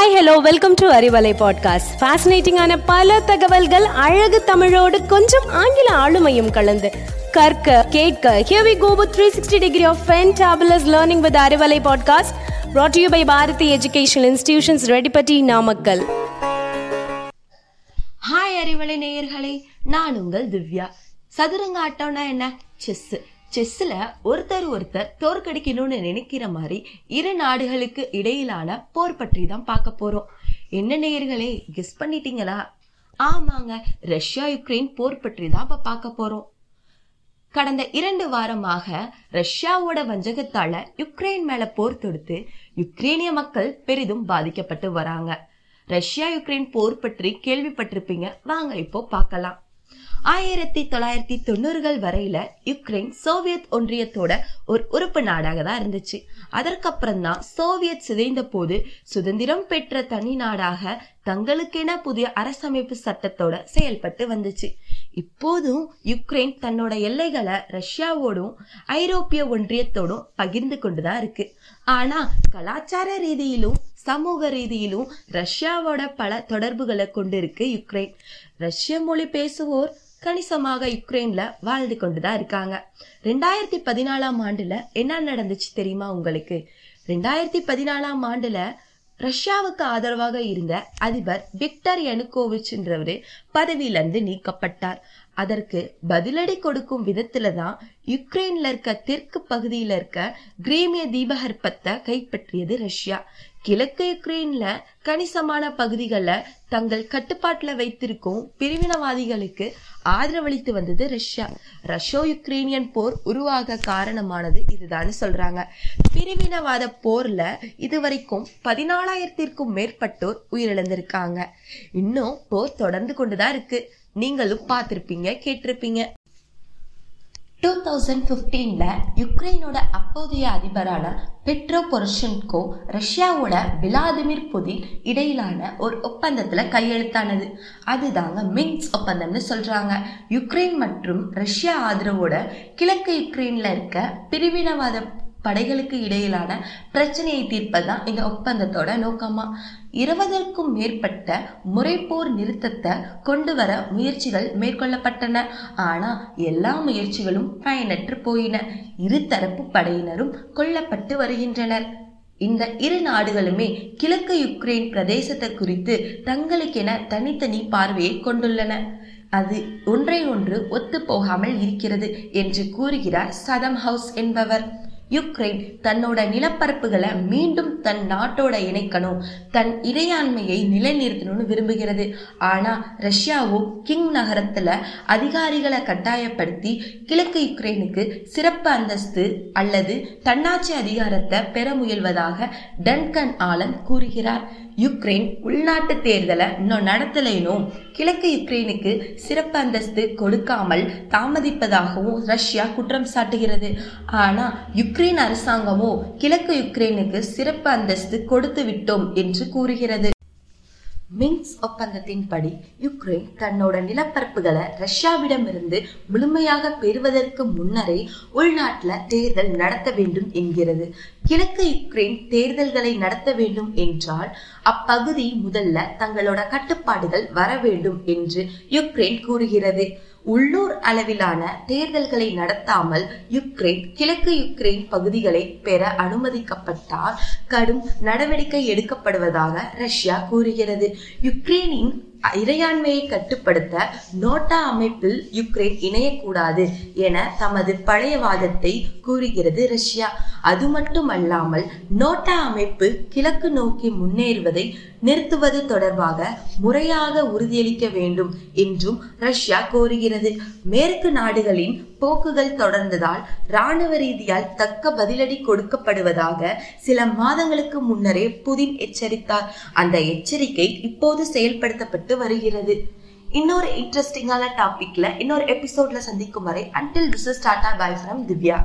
Hi hello welcome to Arivalai podcast ஃபேசினேட்டிங்கான பல தகவல்கள் அழகு தமிழோடு கொஞ்சம் ஆங்கில ஆளுமையும் கலந்து. கற்க கேட்க here we go with 360 degree of fantabulous learning with Arivalai podcast brought to you by Bharathi educational institutions Reddipatti Namakkal hi Arivalai நேயர்களே. நான் உங்கள் திவ்யா. சதுரங்க ஆட்டம்னா என்ன? செஸ் செஸ்ல ஒருத்தர் ஒருத்தர் தோற்கடிக்கணும்னு நினைக்கிற மாதிரி இரு நாடுகளுக்கு இடையிலான போர் பற்றி தான் பார்க்க போறோம். என்ன நேயர்களே கெஸ் பண்ணிட்டீங்களா? ஆமாங்க ரஷ்யா யுக்ரைன் போர் பற்றி தான் இப்ப பார்க்க போறோம். கடந்த இரண்டு வாரமாக ரஷ்யாவோட வஞ்சகத்தால யுக்ரைன் மேல போர் தொடுத்து யுக்ரைனிய மக்கள் பெரிதும் பாதிக்கப்பட்டு வராங்க. ரஷ்யா யுக்ரைன் போர் பற்றி கேள்விப்பட்டிருப்பீங்க. வாங்க இப்போ பார்க்கலாம். ஆயிரத்தி தொள்ளாயிரத்தி தொண்ணூறுகள் வரையில யுக்ரைன் சோவியத் ஒன்றியத்தோட ஒரு உறுப்பு நாடாக தான் இருந்துச்சு. அதற்கப்புறம் தான் சோவியத் சிதைந்த போது சுதந்திரம் பெற்ற தனி நாடாக தங்களுக்கென புதிய அரசமைப்பு சட்டத்தோட செயல்பட்டு வந்துச்சு. இப்போதும் யுக்ரைன் தன்னோட எல்லைகளை ரஷ்யாவோடும் ஐரோப்பிய ஒன்றியத்தோடும் பகிர்ந்து கொண்டுதான் இருக்கு. ஆனா கலாச்சார ரீதியிலும் சமூக ரீதியிலும் ரஷ்யாவோட பல தொடர்புகளை கொண்டிருக்கு யுக்ரைன். ரஷ்ய மொழி பேசுவோர் கணிசமாக யுக்ரைன்ல வாழ்ந்து கொண்டுதான் இருக்காங்க. ரெண்டாயிரத்தி பதினாலாம் ஆண்டுல என்ன நடந்துச்சு தெரியுமா உங்களுக்கு? ரெண்டாயிரத்தி பதினாலாம் ஆண்டுல ரஷ்யாவுக்கு ஆதரவாக இருந்த அதிபர் விக்டர் யனுகோவிச்ன்றவரு பதவியிலிருந்து நீக்கப்பட்டார். அதற்கு பதிலடி கொடுக்கும் விதத்துல தான் யுக்ரைன்ல இருக்க தெற்கு பகுதியில இருக்க கிரீமிய தீபகற்பத்தை கைப்பற்றியது ரஷ்யா. கிழக்கு யுக்ரைன்ல கணிசமான பகுதிகளை தங்கள் கட்டுப்பாட்டுல வைத்திருக்கும் பிரிவினவாதிகளுக்கு ஆதரவளித்து வந்தது ரஷ்யா. ரஷ்யோ யுக்ரைனியன் போர் உருவாக காரணமானது இதுதான் சொல்றாங்க. பிரிவினவாத போர்ல இதுவரைக்கும் பதினாலாயிரத்திற்கும் மேற்பட்டோர் உயிரிழந்திருக்காங்க. இன்னும் போர் தொடர்ந்து கொண்டுதான் இருக்கு. நீங்களும் பார்த்துருப்பீங்க கேட்டிருப்பீங்க. டூ தௌசண்ட் ஃபிஃப்டீனில் யுக்ரைனோட அப்போதைய அதிபரான பெட்ரோ பொரோஷென்கோ ரஷ்யாவோட விளாதிமிர் புதின் இடையிலான ஒரு ஒப்பந்தத்தில் கையெழுத்தானது. அதுதாங்க மின்ஸ் ஒப்பந்தம்னு சொல்கிறாங்க யுக்ரைன் மற்றும் ரஷ்யா ஆதரவோட கிழக்கு யுக்ரைனில் இருக்க பிரிவினவாத படைகளுக்கு இடையிலான பிரச்சனையை தீர்ப்பதுதான் இந்த ஒப்பந்தத்தோட நோக்கமா? இருபதற்கும் மேற்பட்ட முறைப்போர் நிறுத்தத்தை கொண்டு வர முயற்சிகள் மேற்கொள்ளப்பட்டன. ஆனா எல்லா முயற்சிகளும் பயனற்று போயின. இருதரப்பு படையினரும் கொல்லப்பட்டு வருகின்றனர். இந்த இரு நாடுகளுமே கிழக்கு யுக்ரைன் பிரதேசத்தை குறித்து தங்களுக்கென தனித்தனி பார்வையை கொண்டுள்ளன. அது ஒன்றை ஒன்று ஒத்து போகாமல் இருக்கிறது என்று கூறுகிறார் சதம் ஹவுஸ் என்பவர். யுக்ரைன் தன்னோட நிலப்பரப்புகளை மீண்டும் தன் நாட்டோட இணைக்கணும் தன் இறையாண்மையை நிலைநிறுத்தணும்னு விரும்புகிறது. ஆனா ரஷ்யாவோ கிங் நகரத்துல அதிகாரிகளை கட்டாயப்படுத்தி கிழக்கு யுக்ரைனுக்கு சிறப்பு அந்தஸ்து அல்லது தன்னாட்சி அதிகாரத்தை பெற முயல்வதாக டன்கன் ஆலன் கூறுகிறார். யுக்ரைன் உள்நாட்டு தேர்தலை இன்னும் நடத்தலைனும் கிழக்கு யுக்ரைனுக்கு சிறப்பு அந்தஸ்து கொடுக்காமல் தாமதிப்பதாகவும் ரஷ்யா குற்றம் சாட்டுகிறது. ஆனா யுக்ரைன் அரசாங்கமோ கிழக்கு யுக்ரைனுக்கு சிறப்பு அந்தஸ்து கொடுத்து விட்டோம் என்று கூறுகிறது. மின்ஸ் ஒப்பந்தத்தின்படி யுக்ரைன் தன்னோட நிலப்பரப்புகளை ரஷ்யாவிடமிருந்து முழுமையாக பெறுவதற்கு முன்னரே உள்நாட்டுல தேர்தல் நடத்த வேண்டும் என்கிறது. கிழக்கு யுக்ரைன் தேர்தல்களை நடத்த வேண்டும் என்றால் அப்பகுதி முதல்ல தங்களோட கட்டுப்பாடுகள் வர வேண்டும் என்று யுக்ரைன் கூறுகிறது. உள்ளூர் அளவிலான தேர்தல்களை நடத்தாமல் யுக்ரைன் கிழக்கு யுக்ரைன் பகுதிகளை பெற அனுமதிக்கப்பட்டால் கடும் நடவடிக்கை எடுக்கப்படுவதாக ரஷ்யா கூறுகிறது. யுக்ரைனின் இறையாண்மையை கட்டுப்படுத்த நோட்டா அமைப்பில் யுக்ரைன் இணையக்கூடாது என தமது பழைய வாதத்தை கூறுகிறது ரஷ்யா. அது மட்டுமல்லாமல் நோட்டா அமைப்பு கிழக்கு நோக்கி முன்னேறுவதை நிறுத்துவது தொடர்பாக முறையாக உறுதியளிக்க வேண்டும் என்றும் ரஷ்யா கோருகிறது. மேற்கு நாடுகளின் போக்குகள் தொடர்ந்ததால் ராணுவ ரீதியால் தக்க பதிலடி கொடுக்கப்படுவதாக சில மாதங்களுக்கு முன்னரே புதின் எச்சரித்தார். அந்த எச்சரிக்கை இப்போது செயல்படுத்தப்பட்டு வருகிறது. இன்னொரு இன்ட்ரெஸ்டிங்கான டாபிக்ல இன்னொரு எபிசோட்ல சந்திக்கும் வரை until this is tata bye from Divya